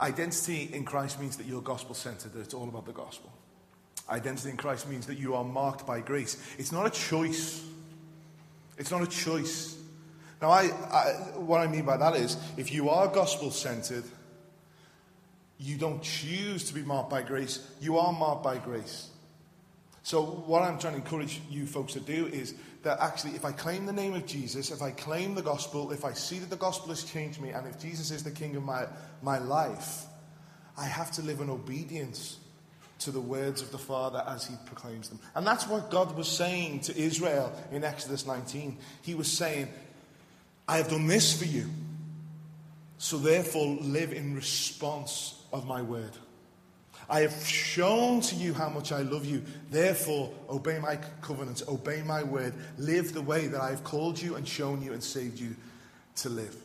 Identity in Christ means that you're gospel centered, that it's all about the gospel. Identity in Christ means that you are marked by grace. It's not a choice. It's not a choice. Now, I, I, what I mean by that is if you are gospel centered, you don't choose to be marked by grace, you are marked by grace. So, what I'm trying to encourage you folks to do is that actually, if I claim the name of Jesus, if I claim the gospel, if I see that the gospel has changed me, and if Jesus is the king of my, my life, I have to live in obedience to the words of the Father as he proclaims them. And that's what God was saying to Israel in Exodus 19. He was saying, I have done this for you. So therefore, live in response of my word. I have shown to you how much I love you. Therefore, obey my covenants, obey my word, live the way that I have called you and shown you and saved you to live.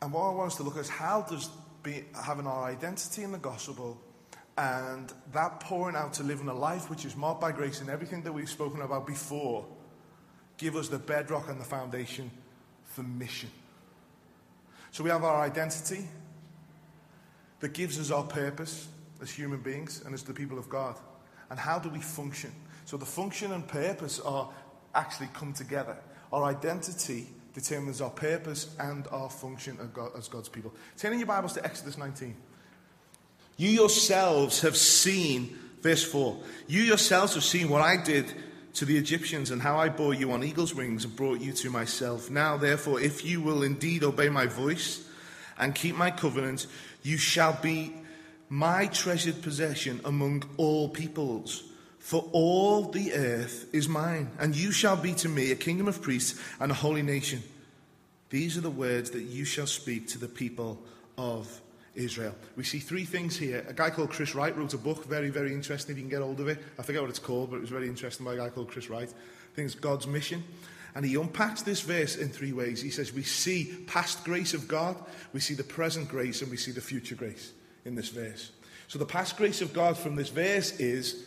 And what I want us to look at is how does be, having our identity in the gospel and that pouring out to living a life which is marked by grace and everything that we've spoken about before give us the bedrock and the foundation for mission. So we have our identity, that gives us our purpose as human beings and as the people of God. And how do we function? So the function and purpose are actually come together. Our identity determines our purpose and our function as God's people. Turn in your Bibles to Exodus 19. You yourselves have seen, verse 4, you yourselves have seen what I did to the Egyptians and how I bore you on eagle's wings and brought you to myself. Now, therefore, if you will indeed obey my voice and keep my covenant, you shall be my treasured possession among all peoples. For all the earth is mine, and you shall be to me a kingdom of priests and a holy nation. These are the words that you shall speak to the people of Israel. We see three things here. A guy called Chris Wright wrote a book, very, very interesting. If you can get hold of it, I forget what it's called, but it was very interesting by a guy called Chris Wright. I think it's God's Mission. And he unpacks this verse in three ways. He says, We see past grace of God, we see the present grace, and we see the future grace in this verse. So the past grace of God from this verse is,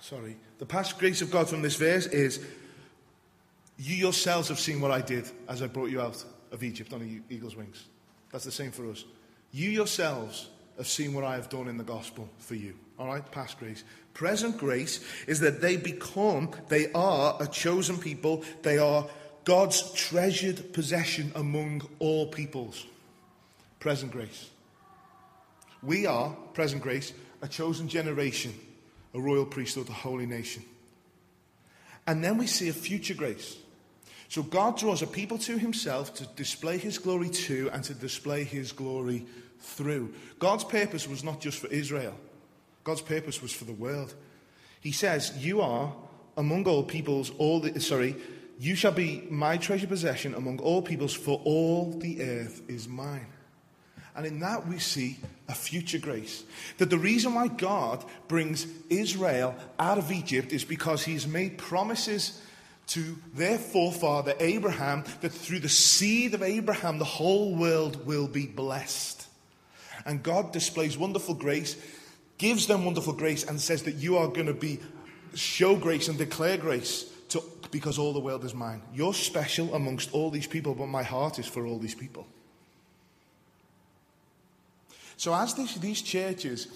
sorry, the past grace of God from this verse is, You yourselves have seen what I did as I brought you out of Egypt on eagle's wings. That's the same for us. You yourselves have seen what I have done in the gospel for you. All right, past grace. Present grace is that they become, they are a chosen people, they are God's treasured possession among all peoples. Present grace. We are, present grace, a chosen generation, a royal priesthood, a holy nation. And then we see a future grace. So God draws a people to himself to display his glory to and to display his glory through. God's purpose was not just for Israel. God's purpose was for the world. He says, You are among all peoples, all the, sorry, you shall be my treasure possession among all peoples, for all the earth is mine. And in that we see a future grace. That the reason why God brings Israel out of Egypt is because he's made promises to their forefather Abraham that through the seed of Abraham the whole world will be blessed. And God displays wonderful grace gives them wonderful grace and says that you are going to be show grace and declare grace to, because all the world is mine. You're special amongst all these people, but my heart is for all these people. So as these, these churches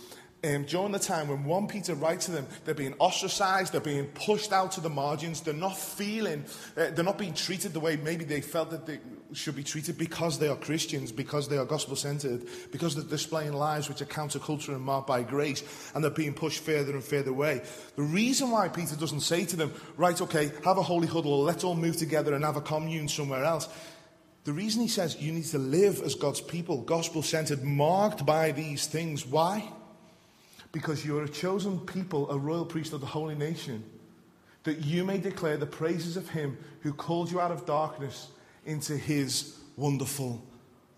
um, during the time when 1 Peter writes to them, they're being ostracized, they're being pushed out to the margins, they're not feeling, uh, they're not being treated the way maybe they felt that they should be treated because they are Christians, because they are gospel centered, because they're displaying lives which are counterculture and marked by grace, and they're being pushed further and further away. The reason why Peter doesn't say to them, right, okay, have a holy huddle, let's all move together and have a commune somewhere else. The reason he says you need to live as God's people, gospel centered, marked by these things. Why? because you are a chosen people, a royal priesthood, a holy nation, that you may declare the praises of him who called you out of darkness into his wonderful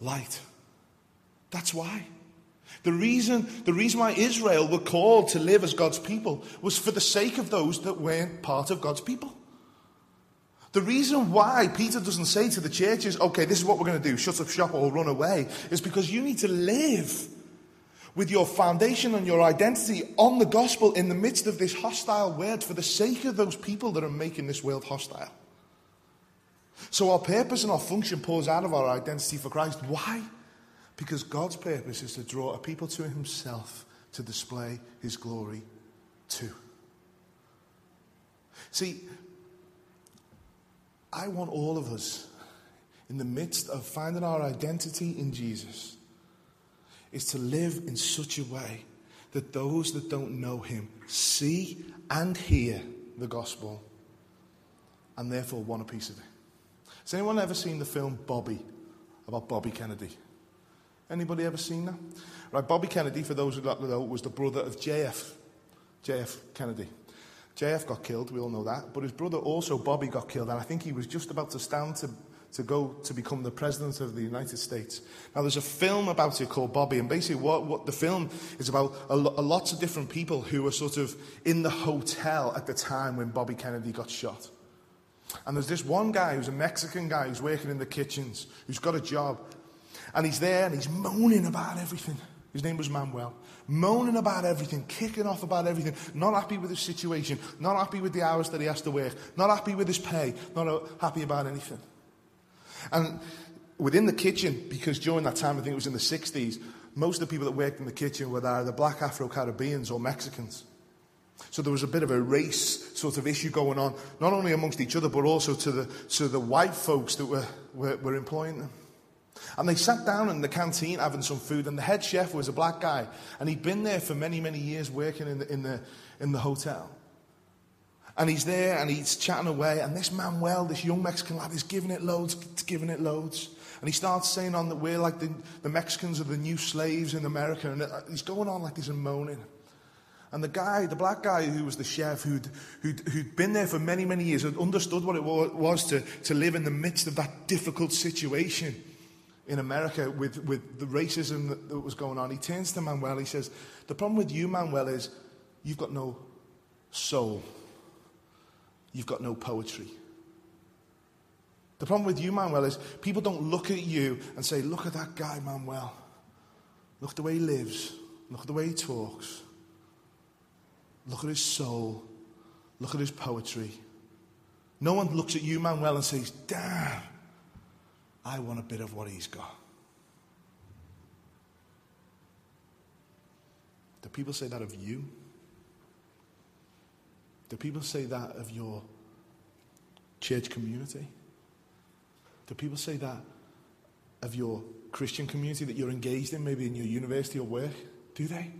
light. That's why. The reason, the reason why Israel were called to live as God's people was for the sake of those that weren't part of God's people. The reason why Peter doesn't say to the churches, okay, this is what we're going to do, shut up shop or run away, is because you need to live with your foundation and your identity on the gospel in the midst of this hostile world for the sake of those people that are making this world hostile. So our purpose and our function pours out of our identity for Christ. Why? Because God's purpose is to draw a people to himself to display his glory too. See, I want all of us, in the midst of finding our identity in Jesus, is to live in such a way that those that don't know him see and hear the gospel and therefore want a piece of it. Has anyone ever seen the film Bobby about Bobby Kennedy? Anybody ever seen that? Right, Bobby Kennedy, for those who don't know, was the brother of JF, JF Kennedy. JF got killed, we all know that, but his brother also, Bobby, got killed, and I think he was just about to stand to, to go to become the president of the United States. Now, there's a film about it called Bobby, and basically, what, what the film is about a, lo- lots of different people who were sort of in the hotel at the time when Bobby Kennedy got shot. And there's this one guy who's a Mexican guy who's working in the kitchens, who's got a job, and he's there and he's moaning about everything. His name was Manuel. Moaning about everything, kicking off about everything, not happy with his situation, not happy with the hours that he has to work, not happy with his pay, not happy about anything. And within the kitchen, because during that time, I think it was in the 60s, most of the people that worked in the kitchen were either black Afro Caribbeans or Mexicans. So there was a bit of a race sort of issue going on, not only amongst each other, but also to the, to the white folks that were, were, were employing them. And they sat down in the canteen having some food, and the head chef was a black guy, and he'd been there for many, many years working in the, in the, in the hotel. And he's there and he's chatting away, and this Manuel, this young Mexican lad, is giving it loads, giving it loads. And he starts saying on that we're like the, the Mexicans are the new slaves in America, and uh, he's going on like this and moaning. And the guy, the black guy who was the chef, who'd, who'd, who'd been there for many, many years, had understood what it was to, to live in the midst of that difficult situation in America with, with the racism that, that was going on. He turns to Manuel, he says, The problem with you, Manuel, is you've got no soul, you've got no poetry. The problem with you, Manuel, is people don't look at you and say, Look at that guy, Manuel. Look at the way he lives. Look at the way he talks. Look at his soul. Look at his poetry. No one looks at you, Manuel, and says, Damn, I want a bit of what he's got. Do people say that of you? Do people say that of your church community? Do people say that of your Christian community that you're engaged in, maybe in your university or work? Do they?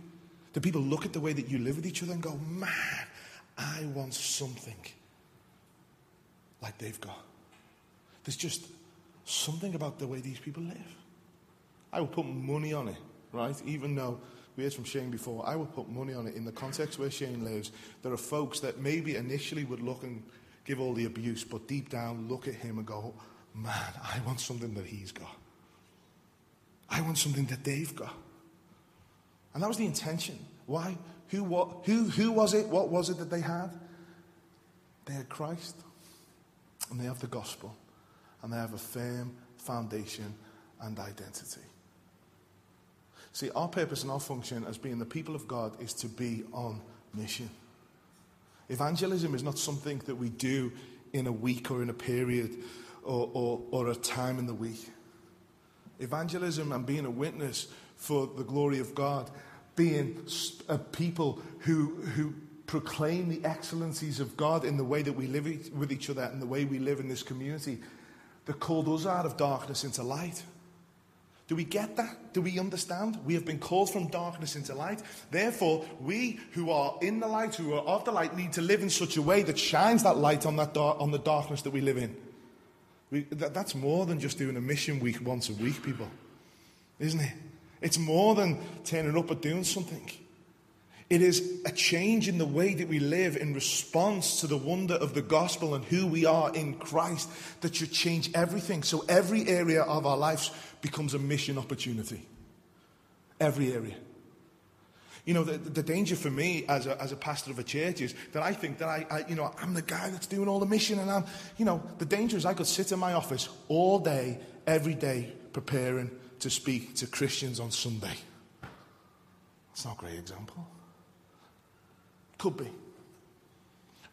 Do people look at the way that you live with each other and go, man, I want something like they've got? There's just something about the way these people live. I would put money on it, right? Even though we heard from Shane before, I would put money on it in the context where Shane lives. There are folks that maybe initially would look and give all the abuse, but deep down look at him and go, man, I want something that he's got. I want something that they've got. And that was the intention. Why? Who, what, who, who was it? What was it that they had? They had Christ, and they have the gospel, and they have a firm foundation and identity. See, our purpose and our function as being the people of God is to be on mission. Evangelism is not something that we do in a week or in a period or, or, or a time in the week. Evangelism and being a witness for the glory of God, being a people who, who proclaim the excellencies of God in the way that we live with each other and the way we live in this community that called us out of darkness into light. Do we get that? Do we understand? We have been called from darkness into light. Therefore, we who are in the light, who are of the light, need to live in such a way that shines that light on, that dar- on the darkness that we live in. We, that, that's more than just doing a mission week once a week, people. Isn't it? It's more than turning up or doing something. It is a change in the way that we live in response to the wonder of the gospel and who we are in Christ that should change everything. So every area of our lives becomes a mission opportunity. Every area. You know, the, the danger for me as a, as a pastor of a church is that I think that I, I, you know, I'm the guy that's doing all the mission and I'm, you know, the danger is I could sit in my office all day, every day, preparing to speak to Christians on Sunday. That's not a great example. Could be.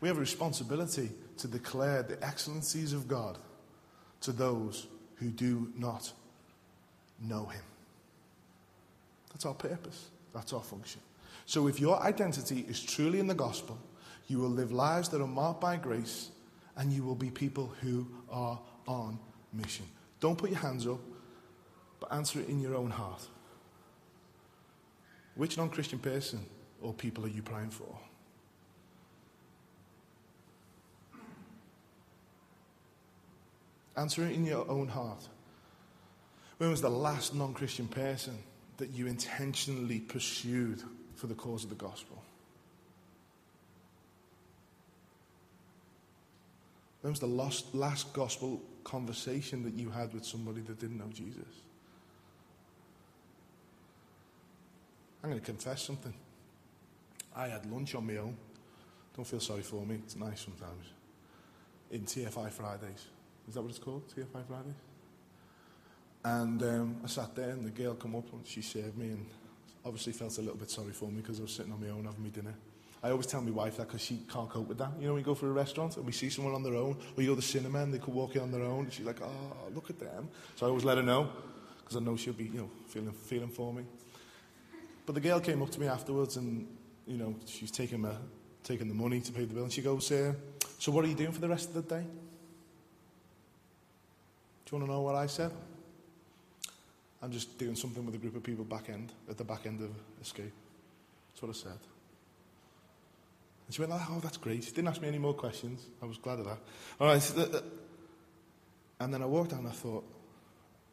We have a responsibility to declare the excellencies of God to those who do not know Him. That's our purpose. That's our function. So if your identity is truly in the gospel, you will live lives that are marked by grace and you will be people who are on mission. Don't put your hands up, but answer it in your own heart. Which non Christian person or people are you praying for? Answer it in your own heart. When was the last non Christian person that you intentionally pursued for the cause of the gospel? When was the last, last gospel conversation that you had with somebody that didn't know Jesus? I'm going to confess something. I had lunch on my own. Don't feel sorry for me. It's nice sometimes. In TFI Fridays. Is that what it's called? TFI Fridays? And um, I sat there and the girl come up and she served me and obviously felt a little bit sorry for me because I was sitting on my own having my dinner. I always tell my wife that because she can't cope with that. You know, you go for a restaurant and we see someone on their own, or you go to the cinema and they could walk in on their own, and she's like, oh, look at them. So I always let her know because I know she'll be, you know, feeling, feeling for me. But the girl came up to me afterwards and, you know, she's taking, my, the money to pay the bill, and she goes, uh, so what are you doing for the rest of the day? Do you want to know what I said? I'm just doing something with a group of people back end, at the back end of Escape. That's what I said. And she went, oh, that's great. She didn't ask me any more questions. I was glad of that. All right. And then I walked down and I thought,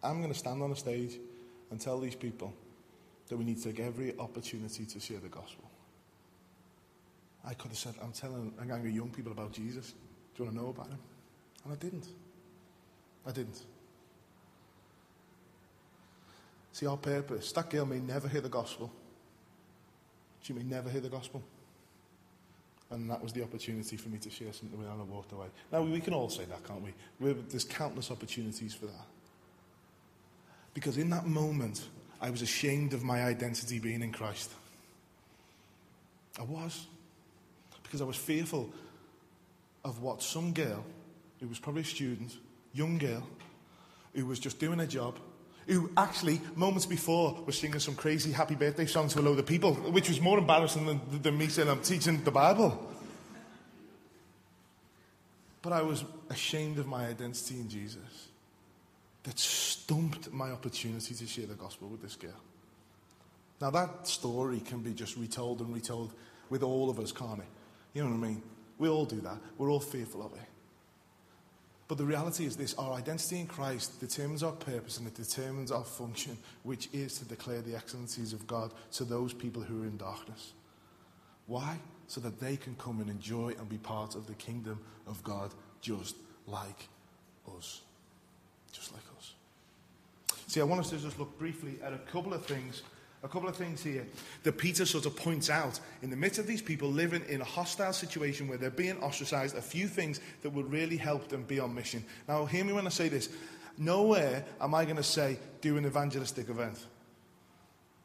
I'm going to stand on a stage and tell these people that we need to take every opportunity to share the gospel. I could have said, I'm telling a gang of young people about Jesus. Do you want to know about him? And I didn't. I didn't. See, our purpose, that girl may never hear the gospel. She may never hear the gospel. And that was the opportunity for me to share something with her and I walked away. Now, we can all say that, can't we? We're, there's countless opportunities for that. Because in that moment, I was ashamed of my identity being in Christ. I was. Because I was fearful of what some girl, who was probably a student, young girl, who was just doing a job, who actually, moments before, was singing some crazy happy birthday song to a load of people, which was more embarrassing than, than me saying I'm teaching the Bible. But I was ashamed of my identity in Jesus. That stumped my opportunity to share the gospel with this girl. Now, that story can be just retold and retold with all of us, can't it? You know what I mean? We all do that. We're all fearful of it. But the reality is this our identity in Christ determines our purpose and it determines our function, which is to declare the excellencies of God to those people who are in darkness. Why? So that they can come and enjoy and be part of the kingdom of God just like us. Just like us. See, I want us to just look briefly at a couple of things a couple of things here that Peter sort of points out. In the midst of these people living in a hostile situation where they're being ostracized, a few things that would really help them be on mission. Now, hear me when I say this. Nowhere am I going to say, do an evangelistic event.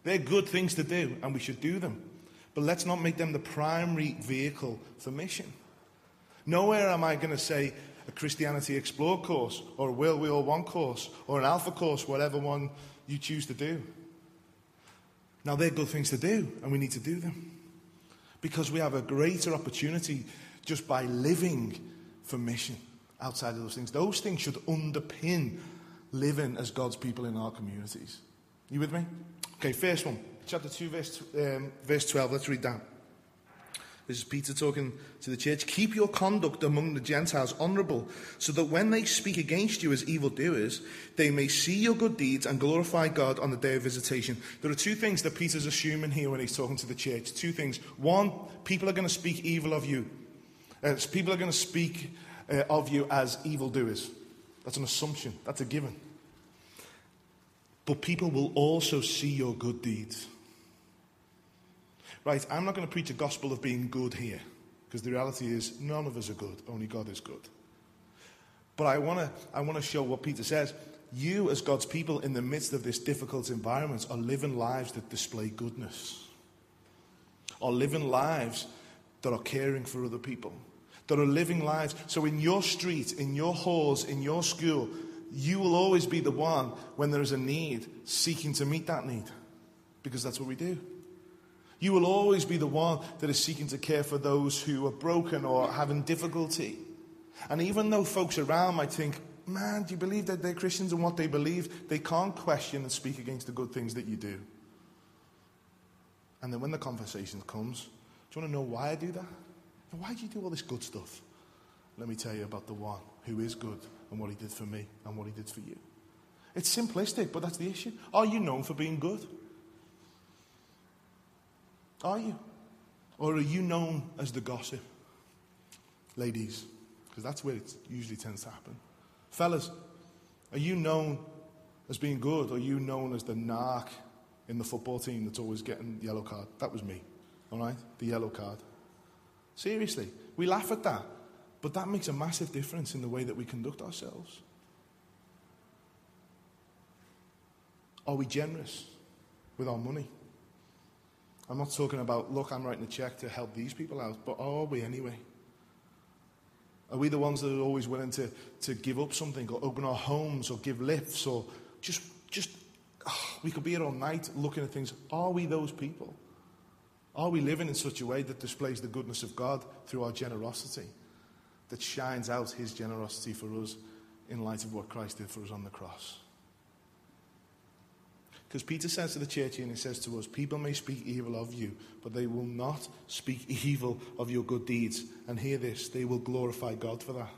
They're good things to do, and we should do them. But let's not make them the primary vehicle for mission. Nowhere am I going to say a Christianity Explore course, or a Will We All Want course, or an Alpha course, whatever one you choose to do. Now, they're good things to do, and we need to do them. Because we have a greater opportunity just by living for mission outside of those things. Those things should underpin living as God's people in our communities. You with me? Okay, first one, chapter 2, verse, um, verse 12. Let's read that. This is Peter talking to the church. Keep your conduct among the Gentiles honorable, so that when they speak against you as evildoers, they may see your good deeds and glorify God on the day of visitation. There are two things that Peter's assuming here when he's talking to the church. Two things. One, people are going to speak evil of you. Uh, people are going to speak uh, of you as evildoers. That's an assumption, that's a given. But people will also see your good deeds right, I'm not going to preach a gospel of being good here, because the reality is none of us are good, only God is good. But I want to I want to show what Peter says. You, as God's people in the midst of this difficult environment, are living lives that display goodness, are living lives that are caring for other people, that are living lives. So, in your street, in your halls, in your school, you will always be the one when there is a need seeking to meet that need because that's what we do. You will always be the one that is seeking to care for those who are broken or having difficulty. And even though folks around might think, man, do you believe that they're Christians and what they believe? They can't question and speak against the good things that you do. And then when the conversation comes, do you want to know why I do that? Why do you do all this good stuff? Let me tell you about the one who is good and what he did for me and what he did for you. It's simplistic, but that's the issue. Are you known for being good? Are you? Or are you known as the gossip? Ladies, because that's where it usually tends to happen. Fellas, are you known as being good? Or are you known as the narc in the football team that's always getting the yellow card? That was me, all right? The yellow card. Seriously, we laugh at that, but that makes a massive difference in the way that we conduct ourselves. Are we generous with our money? I'm not talking about, look, I'm writing a check to help these people out, but are we anyway? Are we the ones that are always willing to, to give up something or open our homes or give lifts or just, just oh, we could be here all night looking at things. Are we those people? Are we living in such a way that displays the goodness of God through our generosity, that shines out his generosity for us in light of what Christ did for us on the cross? Because Peter says to the church here, and he says to us, People may speak evil of you, but they will not speak evil of your good deeds. And hear this, they will glorify God for that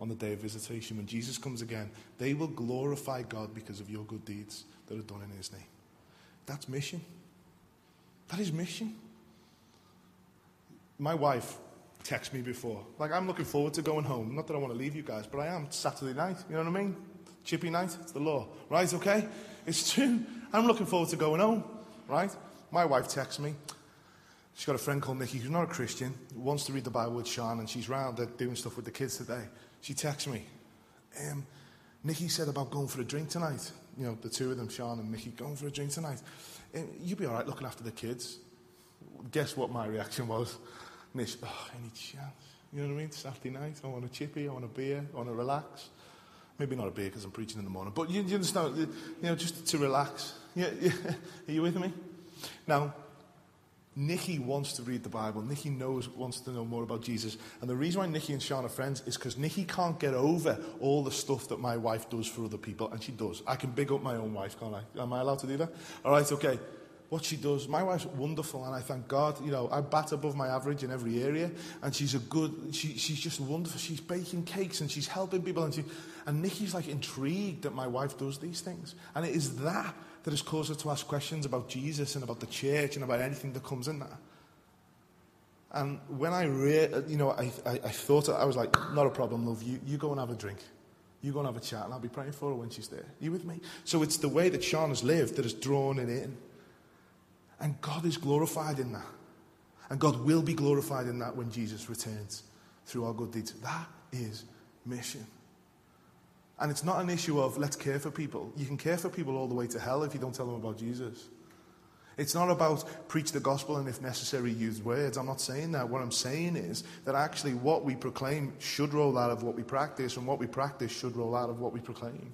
on the day of visitation. When Jesus comes again, they will glorify God because of your good deeds that are done in his name. That's mission. That is mission. My wife texted me before. Like, I'm looking forward to going home. Not that I want to leave you guys, but I am. Saturday night. You know what I mean? Chippy night. It's the law. Right? Okay? It's true. I'm looking forward to going home, right? My wife texts me. She's got a friend called Nikki who's not a Christian, wants to read the Bible with Sean, and she's round there doing stuff with the kids today. She texts me, um, Nikki said about going for a drink tonight. You know, the two of them, Sean and Nikki, going for a drink tonight. Um, you'd be all right looking after the kids. Guess what my reaction was? Nish, oh, any chance? You know what I mean? Saturday night, I want a chippy, I want a beer, I want to relax. Maybe not a beer because I'm preaching in the morning, but you, you understand, you know, just to relax. Yeah. Are you with me? Now, Nikki wants to read the Bible. Nikki knows, wants to know more about Jesus. And the reason why Nikki and Sean are friends is because Nikki can't get over all the stuff that my wife does for other people, and she does. I can big up my own wife, can't I? Am I allowed to do that? All right, okay what she does. My wife's wonderful, and I thank God. You know, I bat above my average in every area, and she's a good. She, she's just wonderful. She's baking cakes and she's helping people, and she, and Nikki's like intrigued that my wife does these things, and it is that that has caused her to ask questions about Jesus and about the church and about anything that comes in that. And when I, re- you know, I, I, I thought I was like, not a problem, love. You, you go and have a drink. You go and have a chat, and I'll be praying for her when she's there. Are you with me? So it's the way that Sean has lived that has drawn it in. And God is glorified in that. And God will be glorified in that when Jesus returns through our good deeds. That is mission. And it's not an issue of let's care for people. You can care for people all the way to hell if you don't tell them about Jesus. It's not about preach the gospel and, if necessary, use words. I'm not saying that. What I'm saying is that actually what we proclaim should roll out of what we practice, and what we practice should roll out of what we proclaim.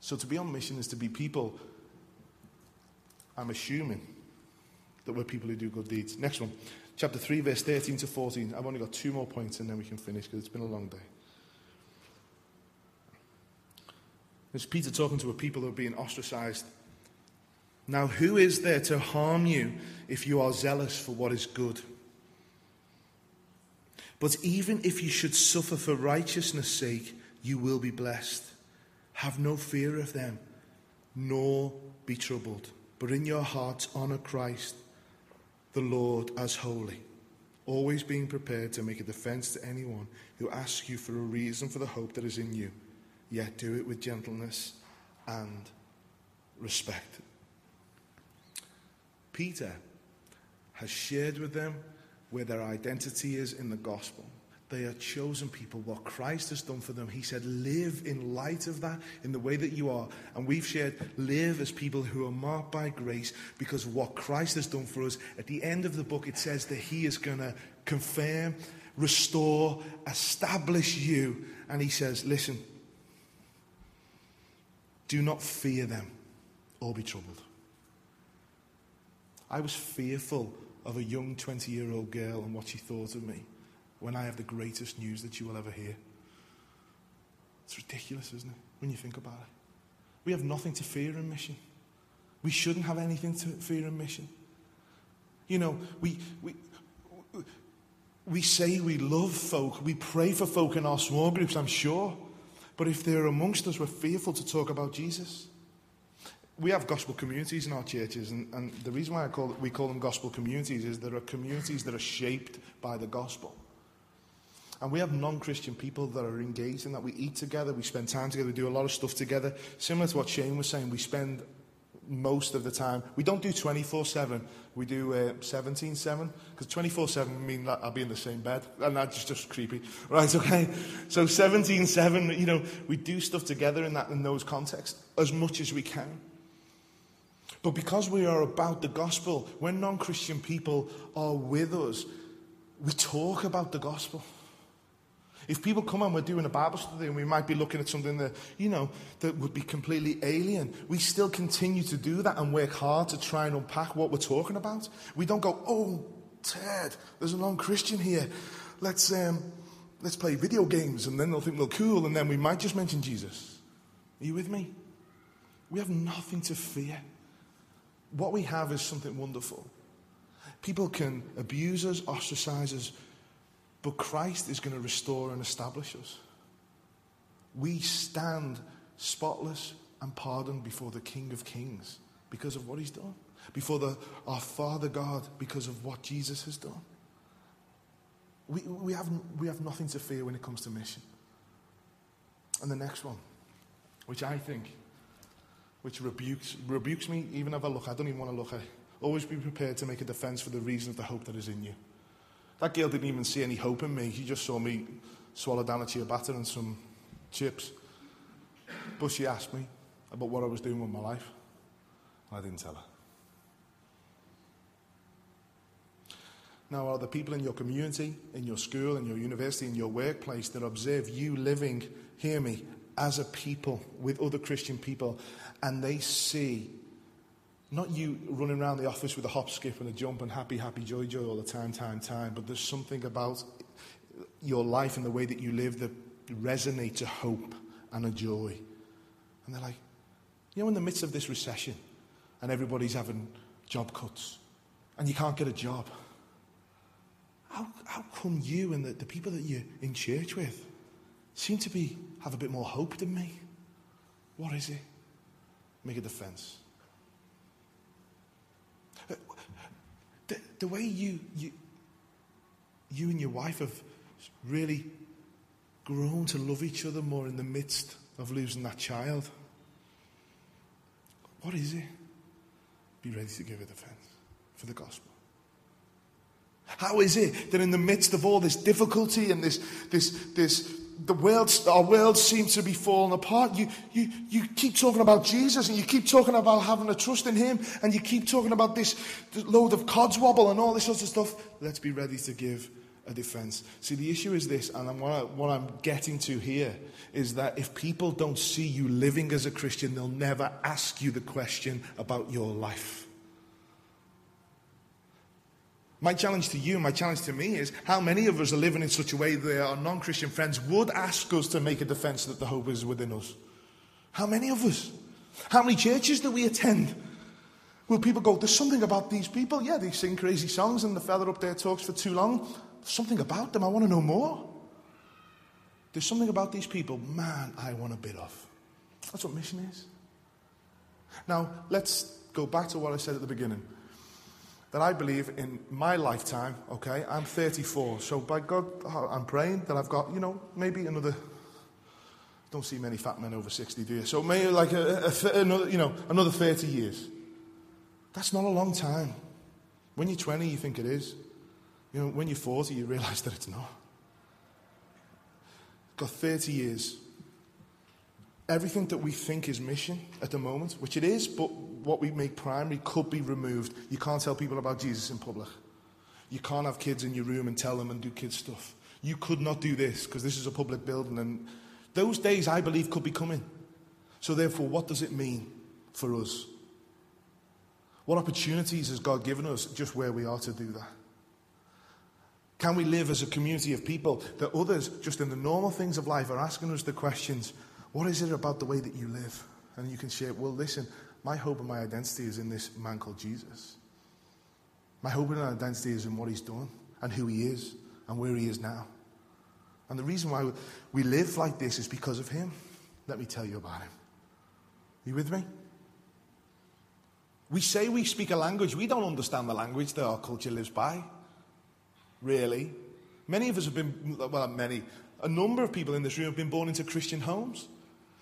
So to be on mission is to be people I'm assuming that we're people who do good deeds. Next one, chapter 3, verse 13 to 14. I've only got two more points and then we can finish because it's been a long day. There's Peter talking to a people who are being ostracized. Now, who is there to harm you if you are zealous for what is good? But even if you should suffer for righteousness' sake, you will be blessed. Have no fear of them, nor be troubled but in your hearts honor Christ, the Lord, as holy, always being prepared to make a defense to anyone who asks you for a reason for the hope that is in you, yet do it with gentleness and respect. Peter has shared with them where their identity is in the gospel. They are chosen people. What Christ has done for them, He said, live in light of that, in the way that you are. And we've shared, live as people who are marked by grace because what Christ has done for us. At the end of the book, it says that He is going to confirm, restore, establish you. And He says, listen, do not fear them or be troubled. I was fearful of a young 20 year old girl and what she thought of me when I have the greatest news that you will ever hear. It's ridiculous, isn't it, when you think about it? We have nothing to fear in mission. We shouldn't have anything to fear in mission. You know, we, we, we say we love folk, we pray for folk in our small groups, I'm sure. But if they're amongst us, we're fearful to talk about Jesus. We have gospel communities in our churches, and, and the reason why I call, we call them gospel communities is there are communities that are shaped by the gospel. And we have non Christian people that are engaged in that. We eat together, we spend time together, we do a lot of stuff together. Similar to what Shane was saying, we spend most of the time. We don't do 24 7, we do uh, 17 7. Because 24 7 mean that I'll be in the same bed, and that's just creepy. Right, okay? So 17 7, you know, we do stuff together in, that, in those contexts as much as we can. But because we are about the gospel, when non Christian people are with us, we talk about the gospel. If people come and we're doing a Bible study and we might be looking at something that, you know, that would be completely alien, we still continue to do that and work hard to try and unpack what we're talking about. We don't go, oh, Ted, there's a non Christian here. Let's, um, let's play video games and then they'll think we're cool and then we might just mention Jesus. Are you with me? We have nothing to fear. What we have is something wonderful. People can abuse us, ostracize us, but Christ is going to restore and establish us. We stand spotless and pardoned before the King of Kings because of what he's done, before the, our Father God because of what Jesus has done. We, we, have, we have nothing to fear when it comes to mission. And the next one, which I think, which rebukes, rebukes me even if I look, I don't even want to look. Always be prepared to make a defense for the reason of the hope that is in you. That girl didn't even see any hope in me. She just saw me swallow down a ciabatta and some chips. But she asked me about what I was doing with my life. And I didn't tell her. Now, are the people in your community, in your school, in your university, in your workplace that observe you living, hear me, as a people with other Christian people, and they see not you running around the office with a hop, skip, and a jump and happy, happy, joy, joy all the time, time, time. But there's something about your life and the way that you live that resonates a hope and a joy. And they're like, you know, in the midst of this recession and everybody's having job cuts and you can't get a job, how, how come you and the, the people that you're in church with seem to be have a bit more hope than me? What is it? Make a defense. The, way you, you, you and your wife have really grown to love each other more in the midst of losing that child. What is it? Be ready to give a defense for the gospel. How is it that in the midst of all this difficulty and this, this, this the world, our world seems to be falling apart. You, you, you keep talking about Jesus and you keep talking about having a trust in Him and you keep talking about this load of codswobble and all this sort of stuff. Let's be ready to give a defense. See, the issue is this, and what, I, what I'm getting to here is that if people don't see you living as a Christian, they'll never ask you the question about your life. My challenge to you, my challenge to me is how many of us are living in such a way that our non Christian friends would ask us to make a defense that the hope is within us? How many of us? How many churches do we attend? Will people go, There's something about these people? Yeah, they sing crazy songs and the fella up there talks for too long. There's something about them. I want to know more. There's something about these people, man, I want a bit of. That's what mission is. Now, let's go back to what I said at the beginning that I believe in my lifetime, okay, I'm 34. So by God, I'm praying that I've got, you know, maybe another. Don't see many fat men over 60, do you? So maybe like a, a, another, you know, another 30 years. That's not a long time. When you're 20, you think it is. You know, when you're 40, you realize that it's not. Got 30 years. Everything that we think is mission at the moment, which it is, but what we make primary could be removed. You can't tell people about Jesus in public. You can't have kids in your room and tell them and do kids stuff. You could not do this because this is a public building. And those days, I believe, could be coming. So, therefore, what does it mean for us? What opportunities has God given us just where we are to do that? Can we live as a community of people that others, just in the normal things of life, are asking us the questions what is it about the way that you live? And you can share, well, listen, my hope and my identity is in this man called Jesus. My hope and my identity is in what he's done and who he is and where he is now. And the reason why we live like this is because of him. Let me tell you about him. Are you with me? We say we speak a language, we don't understand the language that our culture lives by. Really. Many of us have been, well, many, a number of people in this room have been born into Christian homes.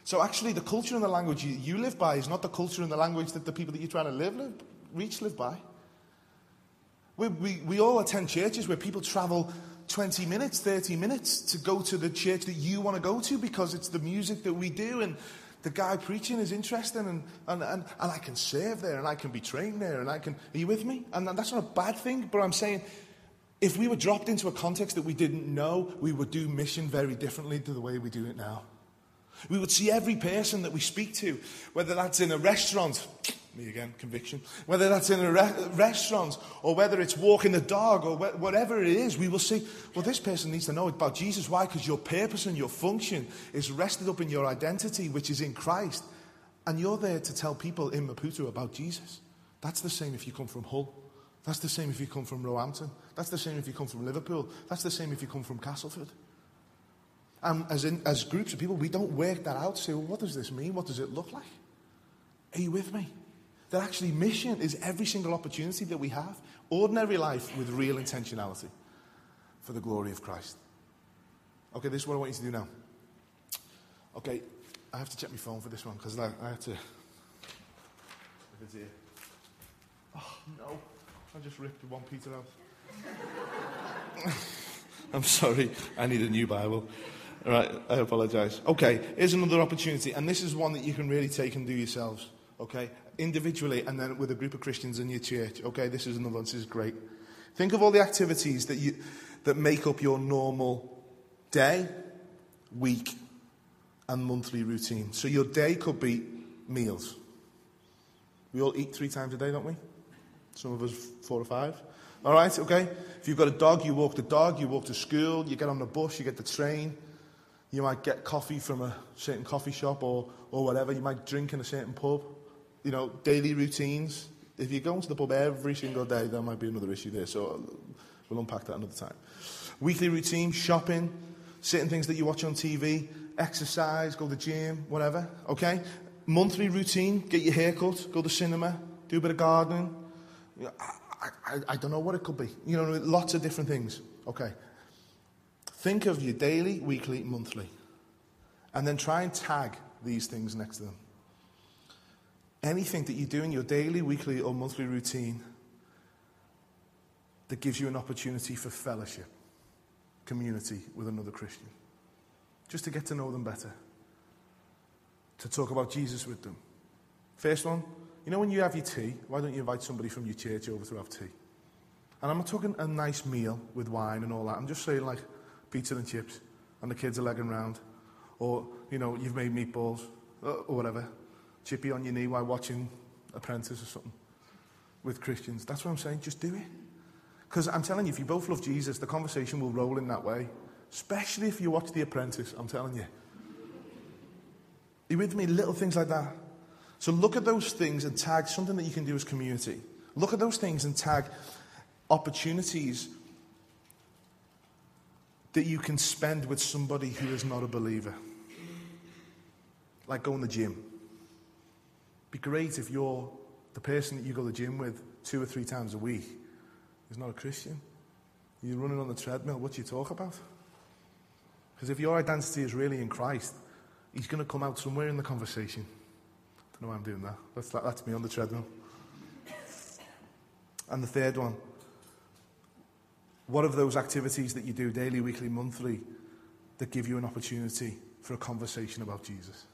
So actually, the culture and the language you, you live by is not the culture and the language that the people that you're trying to live, live reach live by. We, we, we all attend churches where people travel 20 minutes, 30 minutes to go to the church that you want to go to because it's the music that we do and the guy preaching is interesting and, and, and, and I can serve there and I can be trained there and I can. Are you with me? And that's not a bad thing, but I'm saying if we were dropped into a context that we didn't know, we would do mission very differently to the way we do it now. We would see every person that we speak to, whether that's in a restaurant, me again, conviction, whether that's in a re- restaurant or whether it's walking the dog or wh- whatever it is, we will see, well, this person needs to know about Jesus. Why? Because your purpose and your function is rested up in your identity, which is in Christ. And you're there to tell people in Maputo about Jesus. That's the same if you come from Hull. That's the same if you come from Roehampton. That's the same if you come from Liverpool. That's the same if you come from Castleford. And as, in, as groups of people, we don't work that out. Say, well, what does this mean? What does it look like? Are you with me? That actually mission is every single opportunity that we have. Ordinary life with real intentionality for the glory of Christ. Okay, this is what I want you to do now. Okay, I have to check my phone for this one because I, I have to. If it's here. Oh, no. I just ripped one Peter out. I'm sorry. I need a new Bible. All right, I apologize. Okay, here's another opportunity, and this is one that you can really take and do yourselves. Okay, individually, and then with a group of Christians in your church. Okay, this is another one. This is great. Think of all the activities that you that make up your normal day, week, and monthly routine. So your day could be meals. We all eat three times a day, don't we? Some of us four or five. All right, okay? If you've got a dog, you walk the dog, you walk to school, you get on the bus, you get the train. You might get coffee from a certain coffee shop or, or whatever. You might drink in a certain pub. You know, daily routines. If you're going to the pub every single day, there might be another issue there. So we'll unpack that another time. Weekly routine, shopping, certain things that you watch on TV, exercise, go to the gym, whatever. Okay? Monthly routine, get your hair cut, go to the cinema, do a bit of gardening. I, I, I don't know what it could be. You know, lots of different things. Okay. Think of your daily, weekly, monthly. And then try and tag these things next to them. Anything that you do in your daily, weekly, or monthly routine that gives you an opportunity for fellowship, community with another Christian. Just to get to know them better. To talk about Jesus with them. First one, you know when you have your tea, why don't you invite somebody from your church over to have tea? And I'm not talking a nice meal with wine and all that. I'm just saying like pizza and chips and the kids are legging round. Or, you know, you've made meatballs uh, or whatever. Chippy on your knee while watching Apprentice or something with Christians. That's what I'm saying. Just do it. Because I'm telling you, if you both love Jesus, the conversation will roll in that way. Especially if you watch The Apprentice, I'm telling you. Are you with me? Little things like that. So look at those things and tag something that you can do as community. Look at those things and tag opportunities that you can spend with somebody who is not a believer. Like going to the gym. Be great if you're the person that you go to the gym with two or three times a week is not a Christian. You're running on the treadmill, what do you talk about? Because if your identity is really in Christ, he's going to come out somewhere in the conversation I don't know why I'm doing that. That's, that, that's me on the treadmill. And the third one what of those activities that you do daily, weekly, monthly that give you an opportunity for a conversation about Jesus?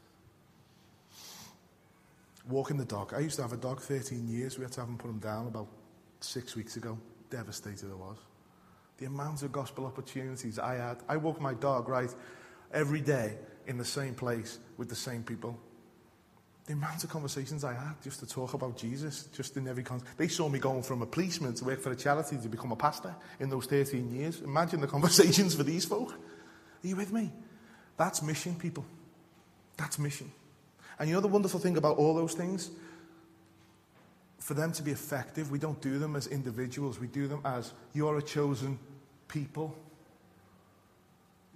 Walking the dog. I used to have a dog 13 years. We had to have him put him down about six weeks ago. Devastated I was. The amount of gospel opportunities I had. I walk my dog, right, every day in the same place with the same people. The amount of conversations I had just to talk about Jesus, just in every context. They saw me going from a policeman to work for a charity to become a pastor in those 13 years. Imagine the conversations for these folk. Are you with me? That's mission, people. That's mission. And you know the wonderful thing about all those things? For them to be effective, we don't do them as individuals, we do them as you're a chosen people.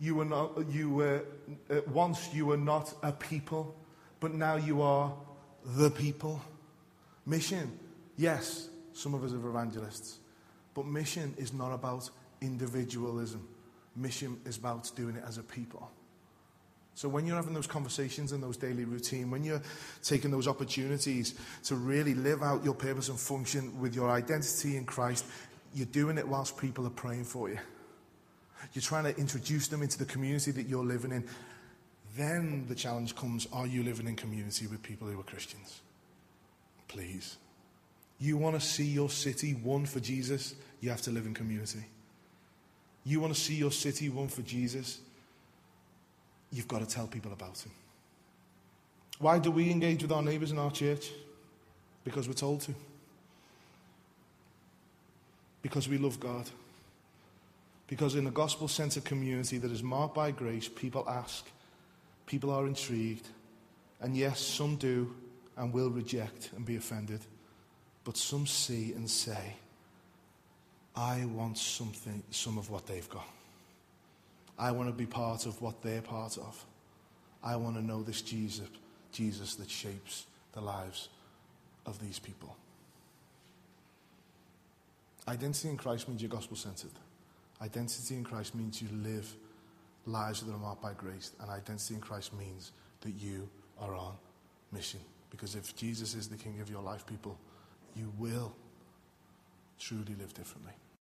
You were not, you were, uh, once you were not a people, but now you are the people. Mission, yes, some of us are evangelists, but mission is not about individualism. Mission is about doing it as a people. So when you're having those conversations in those daily routine, when you're taking those opportunities to really live out your purpose and function with your identity in Christ, you're doing it whilst people are praying for you. You're trying to introduce them into the community that you're living in. Then the challenge comes are you living in community with people who are Christians? Please. You want to see your city won for Jesus, you have to live in community. You want to see your city won for Jesus, you've got to tell people about him. Why do we engage with our neighbours in our church? Because we're told to. Because we love God. Because in a gospel centered community that is marked by grace, people ask, people are intrigued, and yes, some do and will reject and be offended, but some see and say, I want something, some of what they've got. I want to be part of what they're part of. I want to know this Jesus, Jesus that shapes the lives of these people. Identity in Christ means you're gospel centered. Identity in Christ means you live lives that are marked by grace. And identity in Christ means that you are on mission. Because if Jesus is the king of your life, people, you will truly live differently.